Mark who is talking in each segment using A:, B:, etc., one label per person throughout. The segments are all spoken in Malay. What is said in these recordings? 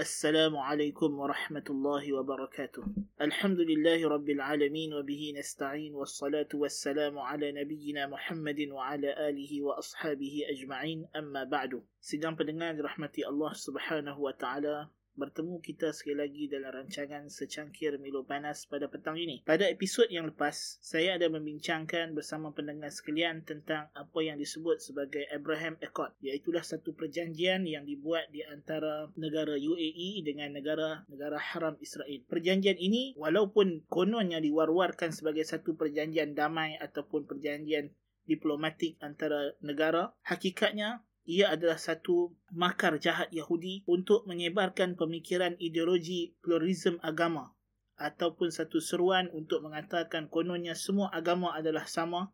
A: السلام عليكم ورحمة الله وبركاته الحمد لله رب العالمين وبه نستعين والصلاة والسلام على نبينا محمد وعلى آله وأصحابه أجمعين أما بعد Sidang pendengar dirahmati Allah Subhanahu wa taala bertemu kita sekali lagi dalam rancangan secangkir Milo Panas pada petang ini. Pada episod yang lepas, saya ada membincangkan bersama pendengar sekalian tentang apa yang disebut sebagai Abraham Accord, iaitu satu perjanjian yang dibuat di antara negara UAE dengan negara-negara haram Israel. Perjanjian ini walaupun kononnya diwar-warkan sebagai satu perjanjian damai ataupun perjanjian diplomatik antara negara, hakikatnya ia adalah satu makar jahat Yahudi untuk menyebarkan pemikiran ideologi pluralism agama ataupun satu seruan untuk mengatakan kononnya semua agama adalah sama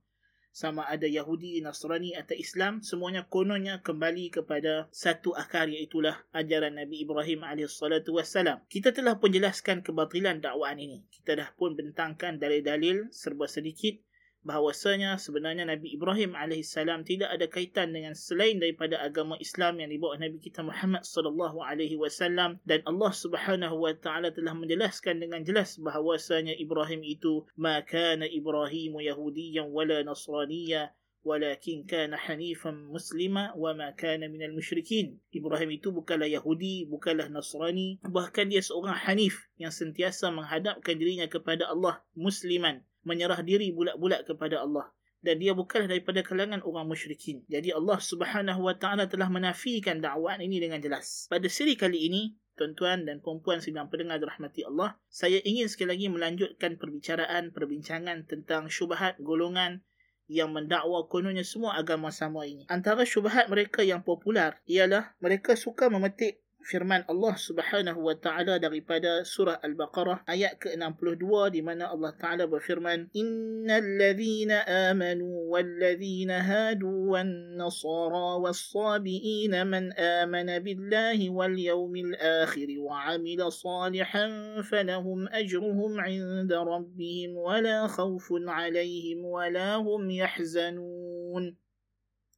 A: sama ada Yahudi, Nasrani atau Islam semuanya kononnya kembali kepada satu akar iaitu ajaran Nabi Ibrahim AS. Kita telah pun jelaskan kebatilan dakwaan ini. Kita dah pun bentangkan dalil-dalil serba sedikit bahawasanya sebenarnya Nabi Ibrahim AS tidak ada kaitan dengan selain daripada agama Islam yang dibawa Nabi kita Muhammad sallallahu alaihi wasallam. Dan Allah Subhanahu wa taala telah menjelaskan dengan jelas bahawasanya Ibrahim itu ma kana Ibrahim yahudiyyan wala nasraniyya walakin kana hanifan muslima wa ma kana minal musyrikin. Ibrahim itu bukanlah Yahudi bukanlah Nasrani bahkan dia seorang hanif yang sentiasa menghadapkan dirinya kepada Allah musliman menyerah diri bulat-bulat kepada Allah dan dia bukanlah daripada kalangan orang musyrikin. Jadi Allah Subhanahu wa taala telah menafikan dakwaan ini dengan jelas. Pada siri kali ini, tuan-tuan dan puan-puan sedang pendengar dirahmati Allah, saya ingin sekali lagi melanjutkan perbicaraan perbincangan tentang syubhat golongan yang mendakwa kononnya semua agama sama ini. Antara syubhat mereka yang popular ialah mereka suka memetik firman Allah Subhanahu wa taala daripada surah Al-Baqarah ayat ke-62 di mana Allah taala berfirman innal ladzina amanu wal ladzina hadu wan nasara was sabiin man amana billahi wal yawmil akhir wa amila salihan falahum ajruhum 'inda rabbihim wala khawfun 'alayhim wala hum yahzanun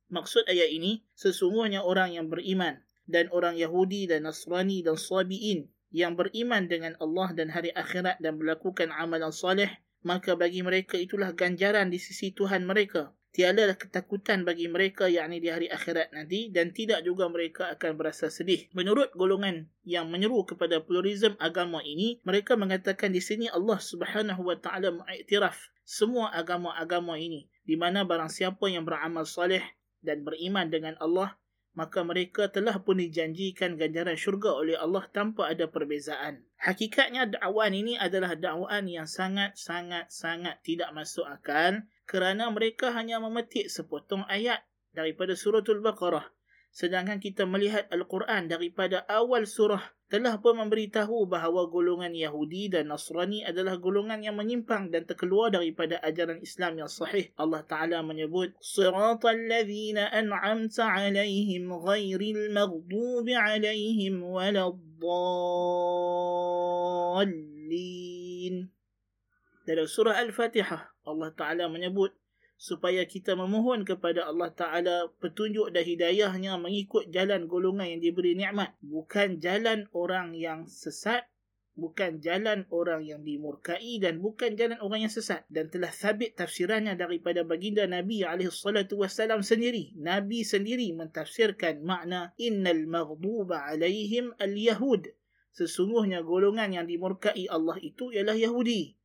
A: Maksud ayat ini sesungguhnya orang yang beriman dan orang Yahudi dan Nasrani dan Sabi'in yang beriman dengan Allah dan hari akhirat dan melakukan amalan soleh, maka bagi mereka itulah ganjaran di sisi Tuhan mereka. Tiada ketakutan bagi mereka yakni di hari akhirat nanti dan tidak juga mereka akan berasa sedih. Menurut golongan yang menyeru kepada pluralism agama ini, mereka mengatakan di sini Allah Subhanahu wa taala mengiktiraf semua agama-agama ini di mana barang siapa yang beramal soleh dan beriman dengan Allah maka mereka telah pun dijanjikan ganjaran syurga oleh Allah tanpa ada perbezaan. Hakikatnya dakwaan ini adalah dakwaan yang sangat-sangat-sangat tidak masuk akal kerana mereka hanya memetik sepotong ayat daripada suratul Baqarah sedangkan kita melihat Al-Quran daripada awal surah telah pun memberitahu bahawa golongan Yahudi dan Nasrani adalah golongan yang menyimpang dan terkeluar daripada ajaran Islam yang sahih. Allah Ta'ala menyebut, Siratal ladhina an'amta alaihim ghairil maghdubi alaihim waladdallin. Dalam surah Al-Fatihah, Allah Ta'ala menyebut, supaya kita memohon kepada Allah Ta'ala petunjuk dan hidayahnya mengikut jalan golongan yang diberi nikmat. Bukan jalan orang yang sesat, bukan jalan orang yang dimurkai dan bukan jalan orang yang sesat. Dan telah sabit tafsirannya daripada baginda Nabi SAW sendiri. Nabi sendiri mentafsirkan makna Innal maghduba alaihim al-Yahud. Sesungguhnya golongan yang dimurkai Allah itu ialah Yahudi.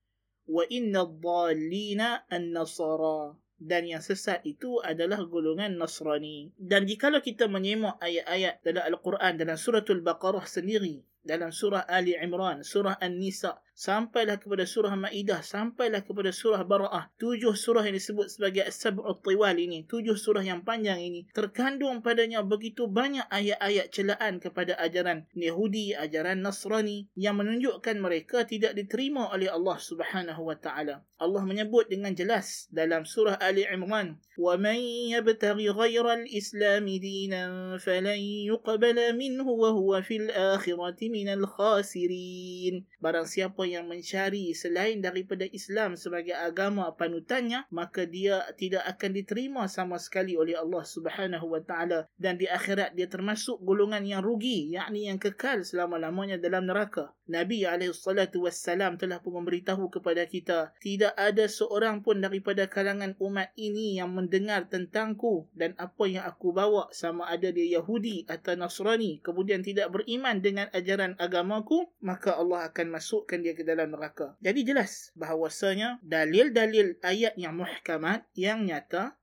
A: Dhalina an-Nasara dan yang sesat itu adalah golongan Nasrani. Dan jikalau kita menyimak ayat-ayat dalam Al-Quran dalam suratul Baqarah sendiri, dalam surah Ali Imran, surah An-Nisa, sampailah kepada surah Maidah, sampailah kepada surah Bara'ah. Tujuh surah yang disebut sebagai As-Sab'ut Tiwal ini, tujuh surah yang panjang ini, terkandung padanya begitu banyak ayat-ayat celaan kepada ajaran Yahudi, ajaran Nasrani yang menunjukkan mereka tidak diterima oleh Allah Subhanahu wa taala. Allah menyebut dengan jelas dalam surah Ali Imran, "Wa man yabtaghi ghayra al-islam dinan falan yuqbala minhu wa huwa fil akhirati minal khasirin." Barang siapa sesiapa yang mencari selain daripada Islam sebagai agama panutannya maka dia tidak akan diterima sama sekali oleh Allah Subhanahu wa taala. Dan di akhirat dia termasuk golongan yang rugi yakni yang kekal selama-lamanya dalam neraka. Nabi SAW telah pun memberitahu kepada kita tidak ada seorang pun daripada kalangan umat ini yang mendengar tentangku dan apa yang aku bawa sama ada dia Yahudi atau Nasrani. Kemudian tidak beriman dengan ajaran agamaku maka Allah akan masukkan dia ke dalam neraka. Jadi jelas bahawasanya dalil-dalil ayat yang muhkamat yang nyata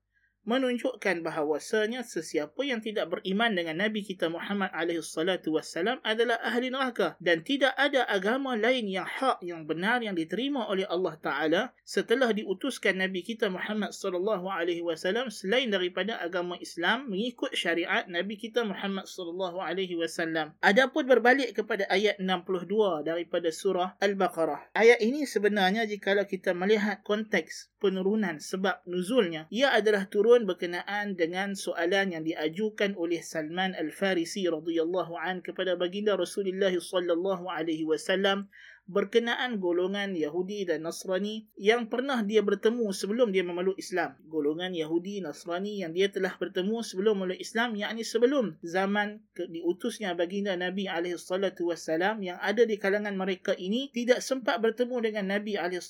A: menunjukkan bahawasanya sesiapa yang tidak beriman dengan Nabi kita Muhammad alaihi salatu wassalam adalah ahli neraka dan tidak ada agama lain yang hak yang benar yang diterima oleh Allah taala setelah diutuskan Nabi kita Muhammad sallallahu alaihi wasallam selain daripada agama Islam mengikut syariat Nabi kita Muhammad sallallahu alaihi wasallam. Adapun berbalik kepada ayat 62 daripada surah Al-Baqarah. Ayat ini sebenarnya jika kita melihat konteks penurunan sebab nuzulnya ia adalah turun turun berkenaan dengan soalan yang diajukan oleh Salman Al-Farisi radhiyallahu an kepada baginda Rasulullah sallallahu alaihi wasallam berkenaan golongan Yahudi dan Nasrani yang pernah dia bertemu sebelum dia memeluk Islam. Golongan Yahudi Nasrani yang dia telah bertemu sebelum memeluk Islam yakni sebelum zaman diutusnya baginda Nabi alaihi yang ada di kalangan mereka ini tidak sempat bertemu dengan Nabi alaihi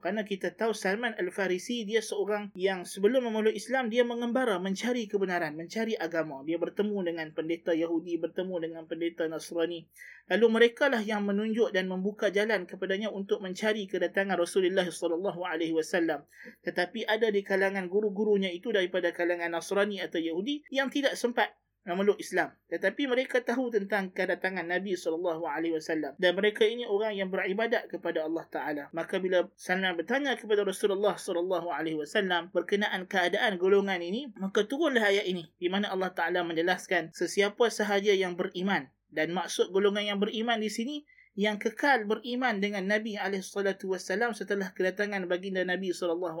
A: Karena kita tahu Salman Al-Farisi dia seorang yang sebelum memeluk Islam dia mengembara mencari kebenaran, mencari agama. Dia bertemu dengan pendeta Yahudi, bertemu dengan pendeta Nasrani. Lalu mereka lah yang menunjuk dan membuka jalan kepadanya untuk mencari kedatangan Rasulullah sallallahu alaihi wasallam. Tetapi ada di kalangan guru-gurunya itu daripada kalangan Nasrani atau Yahudi yang tidak sempat memeluk Islam. Tetapi mereka tahu tentang kedatangan Nabi sallallahu alaihi wasallam dan mereka ini orang yang beribadat kepada Allah Taala. Maka bila Salman bertanya kepada Rasulullah sallallahu alaihi wasallam berkenaan keadaan golongan ini, maka turunlah ayat ini di mana Allah Taala menjelaskan sesiapa sahaja yang beriman dan maksud golongan yang beriman di sini yang kekal beriman dengan Nabi SAW setelah kedatangan baginda Nabi SAW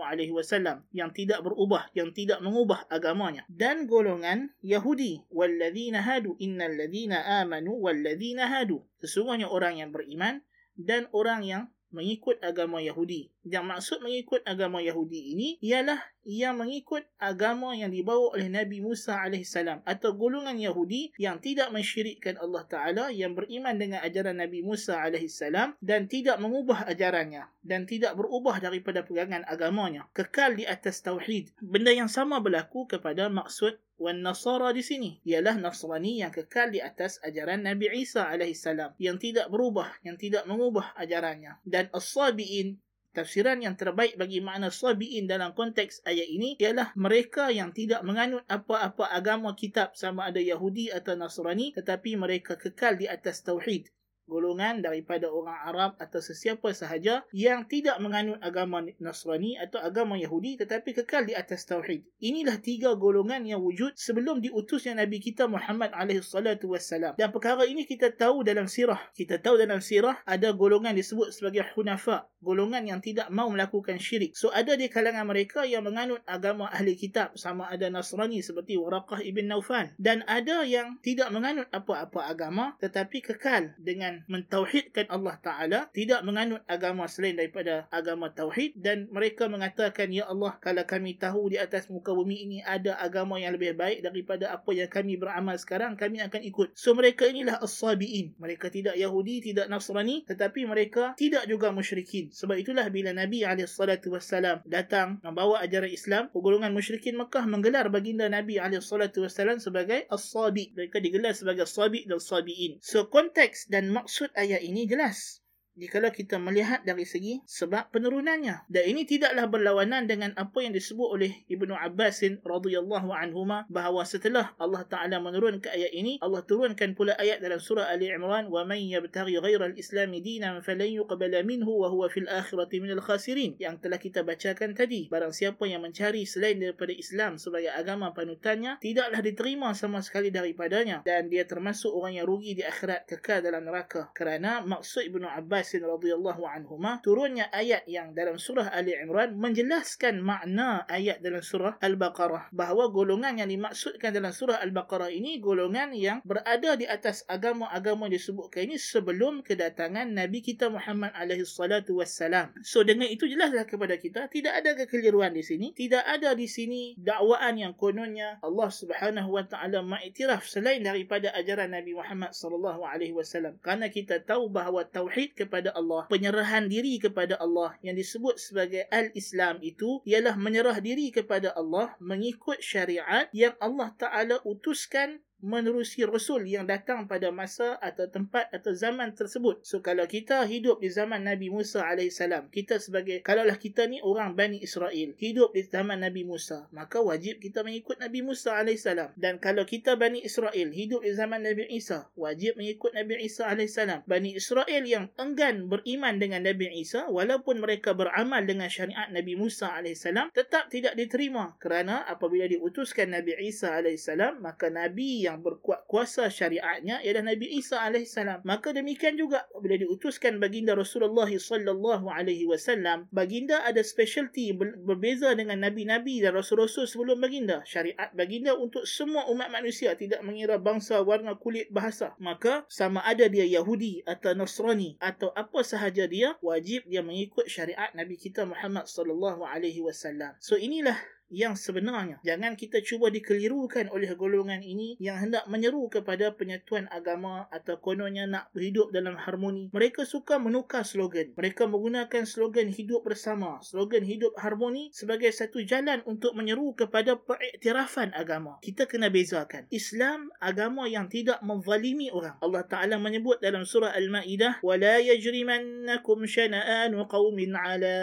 A: yang tidak berubah, yang tidak mengubah agamanya. Dan golongan Yahudi. وَالَّذِينَ هَدُوا إِنَّ الَّذِينَ آمَنُوا وَالَّذِينَ هَدُوا Sesungguhnya orang yang beriman dan orang yang mengikut agama Yahudi. Yang maksud mengikut agama Yahudi ini ialah yang mengikut agama yang dibawa oleh Nabi Musa AS atau golongan Yahudi yang tidak mensyirikkan Allah Ta'ala yang beriman dengan ajaran Nabi Musa AS dan tidak mengubah ajarannya dan tidak berubah daripada pegangan agamanya. Kekal di atas Tauhid. Benda yang sama berlaku kepada maksud wan nasara di sini ialah nasrani yang kekal di atas ajaran Nabi Isa salam yang tidak berubah yang tidak mengubah ajarannya. Dan as-sabiin Tafsiran yang terbaik bagi makna sabiin dalam konteks ayat ini ialah mereka yang tidak menganut apa-apa agama kitab sama ada Yahudi atau Nasrani tetapi mereka kekal di atas tauhid golongan daripada orang Arab atau sesiapa sahaja yang tidak menganut agama Nasrani atau agama Yahudi tetapi kekal di atas tauhid. Inilah tiga golongan yang wujud sebelum diutusnya Nabi kita Muhammad alaihi salatu wassalam. Dan perkara ini kita tahu dalam sirah. Kita tahu dalam sirah ada golongan disebut sebagai hunafa, golongan yang tidak mau melakukan syirik. So ada di kalangan mereka yang menganut agama ahli kitab sama ada Nasrani seperti Waraqah ibn Naufan dan ada yang tidak menganut apa-apa agama tetapi kekal dengan mentauhidkan Allah Ta'ala tidak menganut agama selain daripada agama tauhid dan mereka mengatakan Ya Allah kalau kami tahu di atas muka bumi ini ada agama yang lebih baik daripada apa yang kami beramal sekarang kami akan ikut. So mereka inilah as-sabi'in. Mereka tidak Yahudi tidak Nasrani tetapi mereka tidak juga musyrikin. Sebab itulah bila Nabi SAW datang membawa ajaran Islam golongan musyrikin Mekah menggelar baginda Nabi SAW sebagai as-sabi. Mereka digelar sebagai as-sabi dan sabi'in so konteks dan maksud maksud ayat ini jelas jikalau kita melihat dari segi sebab penurunannya. Dan ini tidaklah berlawanan dengan apa yang disebut oleh Ibnu Abbas radhiyallahu anhuma bahawa setelah Allah Taala menurunkan ayat ini Allah turunkan pula ayat dalam surah Ali Imran wa man yabtaghi ghayra al-islam dinan falan yuqbala minhu wa huwa fil akhirati minal khasirin. Yang telah kita bacakan tadi barang siapa yang mencari selain daripada Islam sebagai agama panutannya tidaklah diterima sama sekali daripadanya. Dan dia termasuk orang yang rugi di akhirat kekal dalam neraka. Kerana maksud Ibnu Abbas Abbas radhiyallahu anhuma turunnya ayat yang dalam surah Ali Imran menjelaskan makna ayat dalam surah Al-Baqarah bahawa golongan yang dimaksudkan dalam surah Al-Baqarah ini golongan yang berada di atas agama-agama disebutkan ini sebelum kedatangan Nabi kita Muhammad alaihi salatu wassalam. So dengan itu jelaslah kepada kita tidak ada kekeliruan di sini, tidak ada di sini dakwaan yang kononnya Allah Subhanahu wa taala mengiktiraf selain daripada ajaran Nabi Muhammad sallallahu alaihi wasallam. Karena kita tahu bahawa tauhid kepada Allah, penyerahan diri kepada Allah. Yang disebut sebagai al-Islam itu ialah menyerah diri kepada Allah mengikut syariat yang Allah Taala utuskan menerusi rasul yang datang pada masa atau tempat atau zaman tersebut. So kalau kita hidup di zaman Nabi Musa AS, kita sebagai kalaulah kita ni orang Bani Israel, hidup di zaman Nabi Musa, maka wajib kita mengikut Nabi Musa AS. Dan kalau kita Bani Israel, hidup di zaman Nabi Isa, wajib mengikut Nabi Isa AS. Bani Israel yang enggan beriman dengan Nabi Isa, walaupun mereka beramal dengan syariat Nabi Musa AS, tetap tidak diterima kerana apabila diutuskan Nabi Isa AS, maka Nabi yang berkuat kuasa syariatnya ialah Nabi Isa alaihissalam. Maka demikian juga bila diutuskan baginda Rasulullah sallallahu alaihi wasallam, baginda ada specialty berbeza dengan nabi-nabi dan rasul-rasul sebelum baginda. Syariat baginda untuk semua umat manusia tidak mengira bangsa, warna kulit, bahasa. Maka sama ada dia Yahudi atau Nasrani atau apa sahaja dia, wajib dia mengikut syariat Nabi kita Muhammad sallallahu alaihi wasallam. So inilah yang sebenarnya. Jangan kita cuba dikelirukan oleh golongan ini yang hendak menyeru kepada penyatuan agama atau kononnya nak hidup dalam harmoni. Mereka suka menukar slogan. Mereka menggunakan slogan hidup bersama, slogan hidup harmoni sebagai satu jalan untuk menyeru kepada pengiktirafan agama. Kita kena bezakan. Islam agama yang tidak menzalimi orang. Allah Taala menyebut dalam surah Al-Maidah, "Wala yajrimannakum shana'anu qaumin 'ala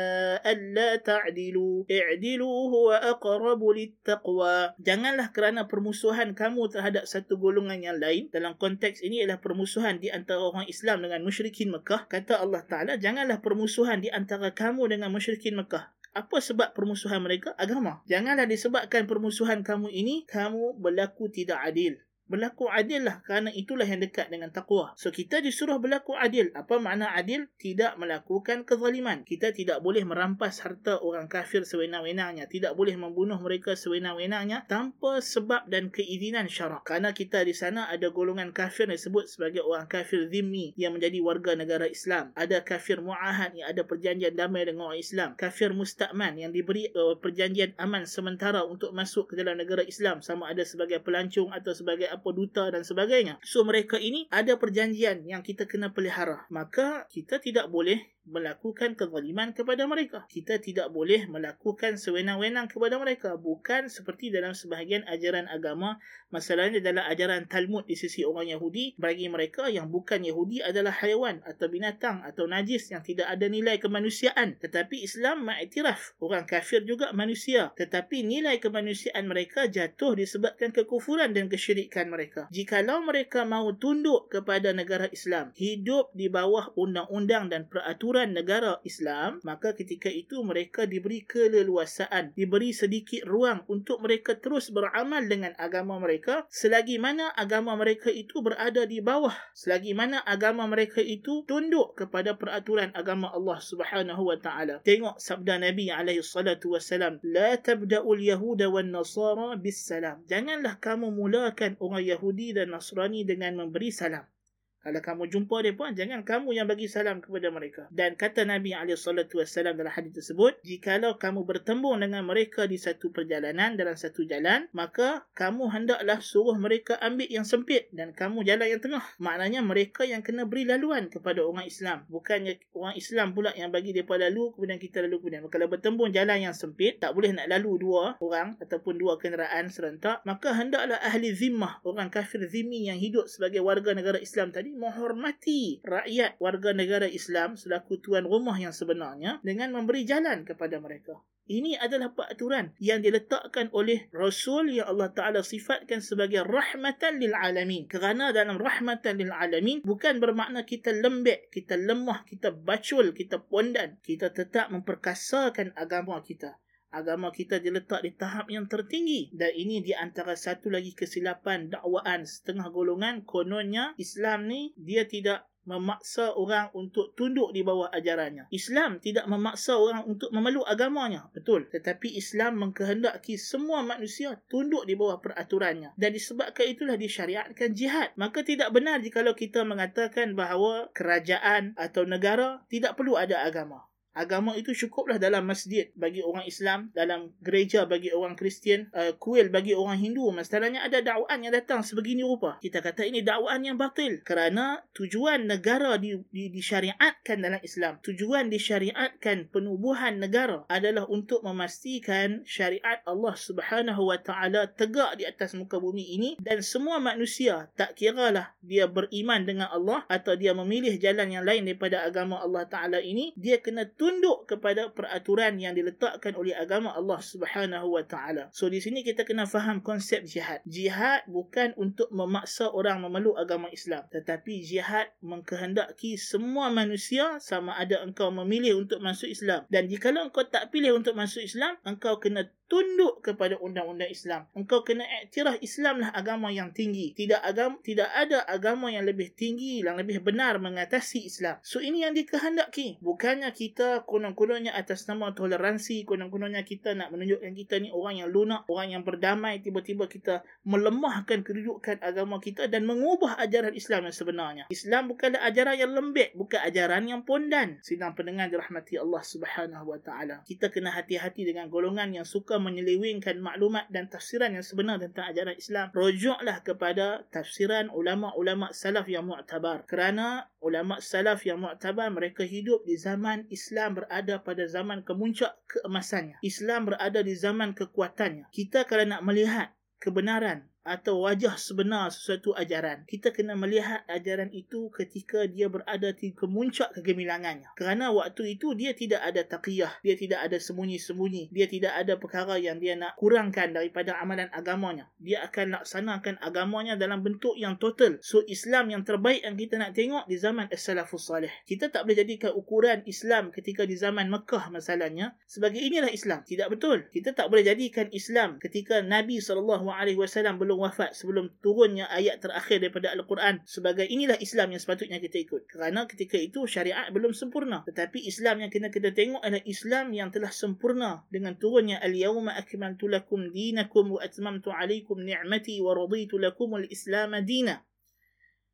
A: alla ta'dilu. I'dilu huwa aqrabu littaqwa. Janganlah kerana permusuhan kamu terhadap satu golongan yang lain dalam konteks ini ialah permusuhan di antara orang Islam dengan musyrikin Mekah. Kata Allah Taala, janganlah permusuhan di antara kamu dengan musyrikin Mekah. Apa sebab permusuhan mereka? Agama. Janganlah disebabkan permusuhan kamu ini kamu berlaku tidak adil berlaku adil lah kerana itulah yang dekat dengan taqwa. So kita disuruh berlaku adil. Apa makna adil? Tidak melakukan kezaliman. Kita tidak boleh merampas harta orang kafir sewenang-wenangnya. Tidak boleh membunuh mereka sewenang-wenangnya tanpa sebab dan keizinan syarak. Kerana kita di sana ada golongan kafir yang disebut sebagai orang kafir zimmi yang menjadi warga negara Islam. Ada kafir mu'ahad yang ada perjanjian damai dengan orang Islam. Kafir musta'man yang diberi uh, perjanjian aman sementara untuk masuk ke dalam negara Islam sama ada sebagai pelancong atau sebagai apa duta dan sebagainya. So mereka ini ada perjanjian yang kita kena pelihara. Maka kita tidak boleh melakukan kezaliman kepada mereka. Kita tidak boleh melakukan sewenang-wenang kepada mereka. Bukan seperti dalam sebahagian ajaran agama. Masalahnya dalam ajaran Talmud di sisi orang Yahudi. Bagi mereka yang bukan Yahudi adalah haiwan atau binatang atau najis yang tidak ada nilai kemanusiaan. Tetapi Islam mengiktiraf. Orang kafir juga manusia. Tetapi nilai kemanusiaan mereka jatuh disebabkan kekufuran dan kesyirikan mereka. Jikalau mereka mahu tunduk kepada negara Islam. Hidup di bawah undang-undang dan peraturan peraturan negara Islam, maka ketika itu mereka diberi keleluasaan, diberi sedikit ruang untuk mereka terus beramal dengan agama mereka selagi mana agama mereka itu berada di bawah, selagi mana agama mereka itu tunduk kepada peraturan agama Allah Subhanahu wa taala. Tengok sabda Nabi alaihi salatu wasalam, "La tabda'ul yahuda wan nasara bis salam." Janganlah kamu mulakan orang Yahudi dan Nasrani dengan memberi salam. Kalau kamu jumpa mereka, jangan kamu yang bagi salam kepada mereka. Dan kata Nabi SAW dalam hadis tersebut, jikalau kamu bertembung dengan mereka di satu perjalanan, dalam satu jalan, maka kamu hendaklah suruh mereka ambil yang sempit dan kamu jalan yang tengah. Maknanya mereka yang kena beri laluan kepada orang Islam. Bukannya orang Islam pula yang bagi mereka lalu, kemudian kita lalu kemudian. Kalau bertembung jalan yang sempit, tak boleh nak lalu dua orang ataupun dua kenderaan serentak, maka hendaklah ahli zimmah, orang kafir zimmi yang hidup sebagai warga negara Islam tadi, menghormati rakyat warga negara Islam selaku tuan rumah yang sebenarnya dengan memberi jalan kepada mereka. Ini adalah peraturan yang diletakkan oleh Rasul yang Allah Ta'ala sifatkan sebagai rahmatan lil alamin. Kerana dalam rahmatan lil alamin bukan bermakna kita lembek, kita lemah, kita bacul, kita pondan. Kita tetap memperkasakan agama kita agama kita diletak di tahap yang tertinggi dan ini di antara satu lagi kesilapan dakwaan setengah golongan kononnya Islam ni dia tidak memaksa orang untuk tunduk di bawah ajarannya. Islam tidak memaksa orang untuk memeluk agamanya. Betul. Tetapi Islam mengkehendaki semua manusia tunduk di bawah peraturannya. Dan disebabkan itulah disyariatkan jihad. Maka tidak benar jika kita mengatakan bahawa kerajaan atau negara tidak perlu ada agama agama itu cukuplah dalam masjid bagi orang Islam, dalam gereja bagi orang Kristian, uh, kuil bagi orang Hindu. Masalahnya ada dakwaan yang datang sebegini rupa. Kita kata ini dakwaan yang batil kerana tujuan negara di, di, disyariatkan dalam Islam. Tujuan disyariatkan penubuhan negara adalah untuk memastikan syariat Allah Subhanahu Wa Taala tegak di atas muka bumi ini dan semua manusia tak kiralah dia beriman dengan Allah atau dia memilih jalan yang lain daripada agama Allah Taala ini, dia kena tunduk kepada peraturan yang diletakkan oleh agama Allah Subhanahu wa taala. So di sini kita kena faham konsep jihad. Jihad bukan untuk memaksa orang memeluk agama Islam, tetapi jihad mengkehendaki semua manusia sama ada engkau memilih untuk masuk Islam dan jika engkau tak pilih untuk masuk Islam, engkau kena tunduk kepada undang-undang Islam. Engkau kena iktiraf Islamlah agama yang tinggi. Tidak agama tidak ada agama yang lebih tinggi yang lebih benar mengatasi Islam. So ini yang dikehendaki. Bukannya kita konon-kononnya atas nama toleransi, konon-kononnya kita nak menunjukkan kita ni orang yang lunak, orang yang berdamai, tiba-tiba kita melemahkan kedudukan agama kita dan mengubah ajaran Islam yang sebenarnya. Islam bukanlah ajaran yang lembek, bukan ajaran yang pondan. Sidang pendengar dirahmati Allah Subhanahu wa taala. Kita kena hati-hati dengan golongan yang suka menyelewengkan maklumat dan tafsiran yang sebenar tentang ajaran Islam, rujuklah kepada tafsiran ulama-ulama salaf yang mu'tabar. Kerana ulama salaf yang mu'tabar mereka hidup di zaman Islam berada pada zaman kemuncak keemasannya. Islam berada di zaman kekuatannya. Kita kalau nak melihat kebenaran atau wajah sebenar sesuatu ajaran. Kita kena melihat ajaran itu ketika dia berada di kemuncak kegemilangannya. Kerana waktu itu dia tidak ada taqiyah, dia tidak ada sembunyi-sembunyi, dia tidak ada perkara yang dia nak kurangkan daripada amalan agamanya. Dia akan laksanakan agamanya dalam bentuk yang total. So Islam yang terbaik yang kita nak tengok di zaman As-Salafus Salih. Kita tak boleh jadikan ukuran Islam ketika di zaman Mekah masalahnya sebagai inilah Islam. Tidak betul. Kita tak boleh jadikan Islam ketika Nabi SAW belum sebelum wafat sebelum turunnya ayat terakhir daripada al-Quran. Sebagai inilah Islam yang sepatutnya kita ikut. Kerana ketika itu syariat belum sempurna. Tetapi Islam yang kena kita tengok adalah Islam yang telah sempurna dengan turunnya al-yawma akmaltu lakum dinakum wa atmamtu alaykum ni'mati wa raditu lakum al-islam dina.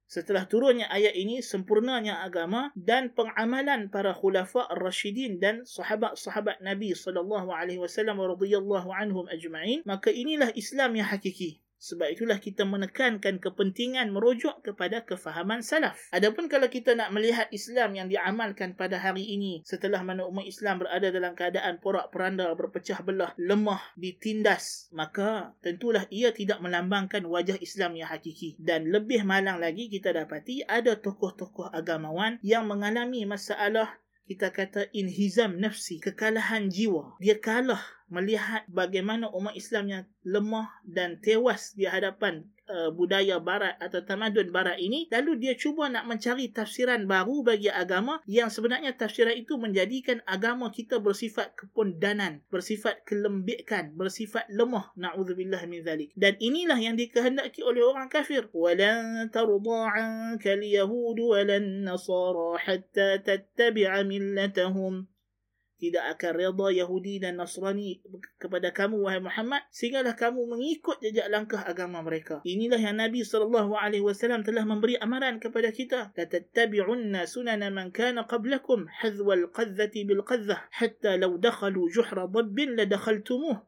A: Setelah turunnya ayat ini, sempurnanya agama dan pengamalan para khulafa ar-rasyidin dan sahabat-sahabat Nabi alaihi wasallam radhiyallahu anhum ajma'in, maka inilah Islam yang hakiki. Sebab itulah kita menekankan kepentingan merujuk kepada kefahaman salaf. Adapun kalau kita nak melihat Islam yang diamalkan pada hari ini setelah mana umat Islam berada dalam keadaan porak-peranda, berpecah belah, lemah, ditindas, maka tentulah ia tidak melambangkan wajah Islam yang hakiki. Dan lebih malang lagi kita dapati ada tokoh-tokoh agamawan yang mengalami masalah kita kata inhizam nafsi, kekalahan jiwa. Dia kalah melihat bagaimana umat Islam yang lemah dan tewas di hadapan uh, budaya barat atau tamadun barat ini lalu dia cuba nak mencari tafsiran baru bagi agama yang sebenarnya tafsiran itu menjadikan agama kita bersifat kepondanan bersifat kelembikan bersifat lemah. Naudzubillah min zalik. Dan inilah yang dikehendaki oleh orang kafir. Walan tarda anka alyahud walan nasara hatta tattabi'a millatahum tidak akan reda Yahudi dan Nasrani kepada kamu wahai Muhammad sehinggalah kamu mengikut jejak langkah agama mereka. Inilah yang Nabi sallallahu alaihi wasallam telah memberi amaran kepada kita. La sunana man kana qablakum hadwa al-qadhati bil qadhah hatta law dakhalu juhra dabbin la dakhaltumuh.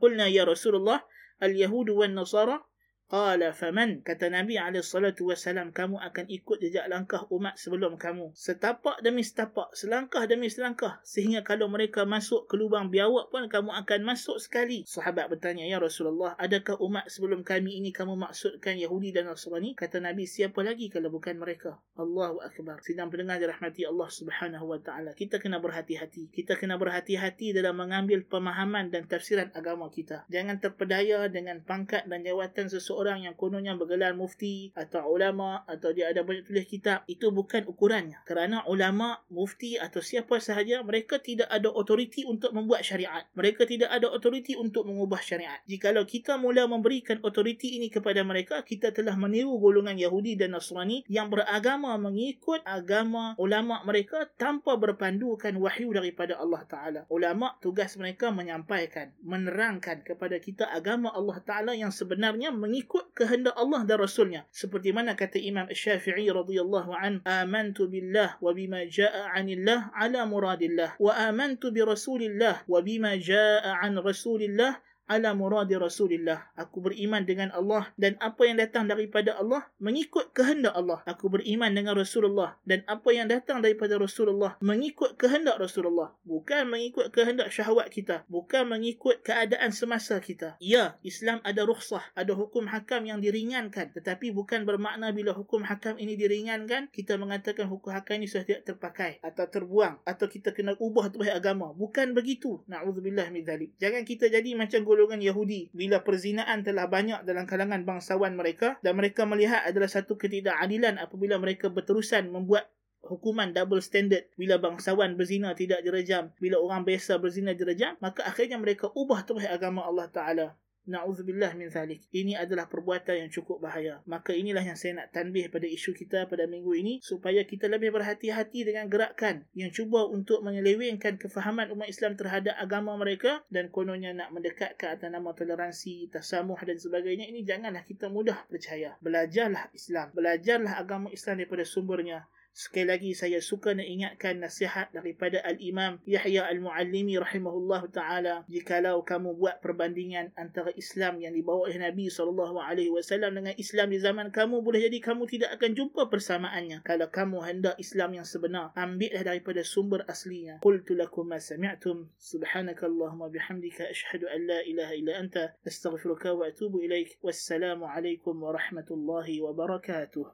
A: Qulna ya Rasulullah al-yahud wan nasara Qala faman? Kata Nabi alaihi salatu wasalam kamu akan ikut jejak langkah umat sebelum kamu. Setapak demi setapak selangkah demi selangkah sehingga kalau mereka masuk ke lubang biawak pun kamu akan masuk sekali. Sahabat bertanya ya Rasulullah adakah umat sebelum kami ini kamu maksudkan Yahudi dan Nasrani? Kata Nabi siapa lagi kalau bukan mereka? Allahu akbar. Sidang pendengar dirahmati Allah Subhanahu wa taala. Kita kena berhati-hati. Kita kena berhati-hati dalam mengambil pemahaman dan tafsiran agama kita. Jangan terpedaya dengan pangkat dan jawatan sesuatu seseorang yang kononnya bergelar mufti atau ulama atau dia ada banyak tulis kitab itu bukan ukurannya. Kerana ulama mufti atau siapa sahaja mereka tidak ada otoriti untuk membuat syariat. Mereka tidak ada otoriti untuk mengubah syariat. Jikalau kita mula memberikan otoriti ini kepada mereka kita telah meniru golongan Yahudi dan Nasrani yang beragama mengikut agama ulama mereka tanpa berpandukan wahyu daripada Allah Taala. Ulama tugas mereka menyampaikan menerangkan kepada kita agama Allah Taala yang sebenarnya mengikut kehendak Allah dan Rasulnya. Seperti mana kata Imam Syafi'i radhiyallahu an amantu billah wa bima jaa anillah ala muradillah wa amantu bi rasulillah wa bima jaa an rasulillah ala muradi Rasulillah. Aku beriman dengan Allah dan apa yang datang daripada Allah mengikut kehendak Allah. Aku beriman dengan Rasulullah dan apa yang datang daripada Rasulullah mengikut kehendak Rasulullah. Bukan mengikut kehendak syahwat kita. Bukan mengikut keadaan semasa kita. Ya, Islam ada rukhsah, ada hukum hakam yang diringankan. Tetapi bukan bermakna bila hukum hakam ini diringankan, kita mengatakan hukum hakam ini sudah tidak terpakai atau terbuang atau kita kena ubah terhadap agama. Bukan begitu. Na'udzubillah min. Jangan kita jadi macam Yahudi. Bila perzinaan telah banyak dalam kalangan bangsawan mereka dan mereka melihat adalah satu ketidakadilan apabila mereka berterusan membuat hukuman double standard. Bila bangsawan berzina tidak direjam bila orang biasa berzina direjam maka akhirnya mereka ubah terus agama Allah Taala Na'udzubillah min thalik. Ini adalah perbuatan yang cukup bahaya. Maka inilah yang saya nak tanbih pada isu kita pada minggu ini supaya kita lebih berhati-hati dengan gerakan yang cuba untuk menyelewengkan kefahaman umat Islam terhadap agama mereka dan kononnya nak mendekatkan atas nama toleransi, tasamuh dan sebagainya. Ini janganlah kita mudah percaya. Belajarlah Islam. Belajarlah agama Islam daripada sumbernya. Sekali lagi saya suka nak ingatkan nasihat daripada Al-Imam Yahya Al-Muallimi rahimahullah ta'ala. Jikalau kamu buat perbandingan antara Islam yang dibawa oleh Nabi SAW dengan Islam di zaman kamu boleh jadi kamu tidak akan jumpa persamaannya. Kalau kamu hendak Islam yang sebenar ambillah daripada sumber aslinya. Qultu lakum ma sami'tum. Subhanakallahumma bihamdika ashhadu an la ilaha illa anta astaghfiruka wa atubu ilaik. Wassalamu alaikum warahmatullahi wabarakatuh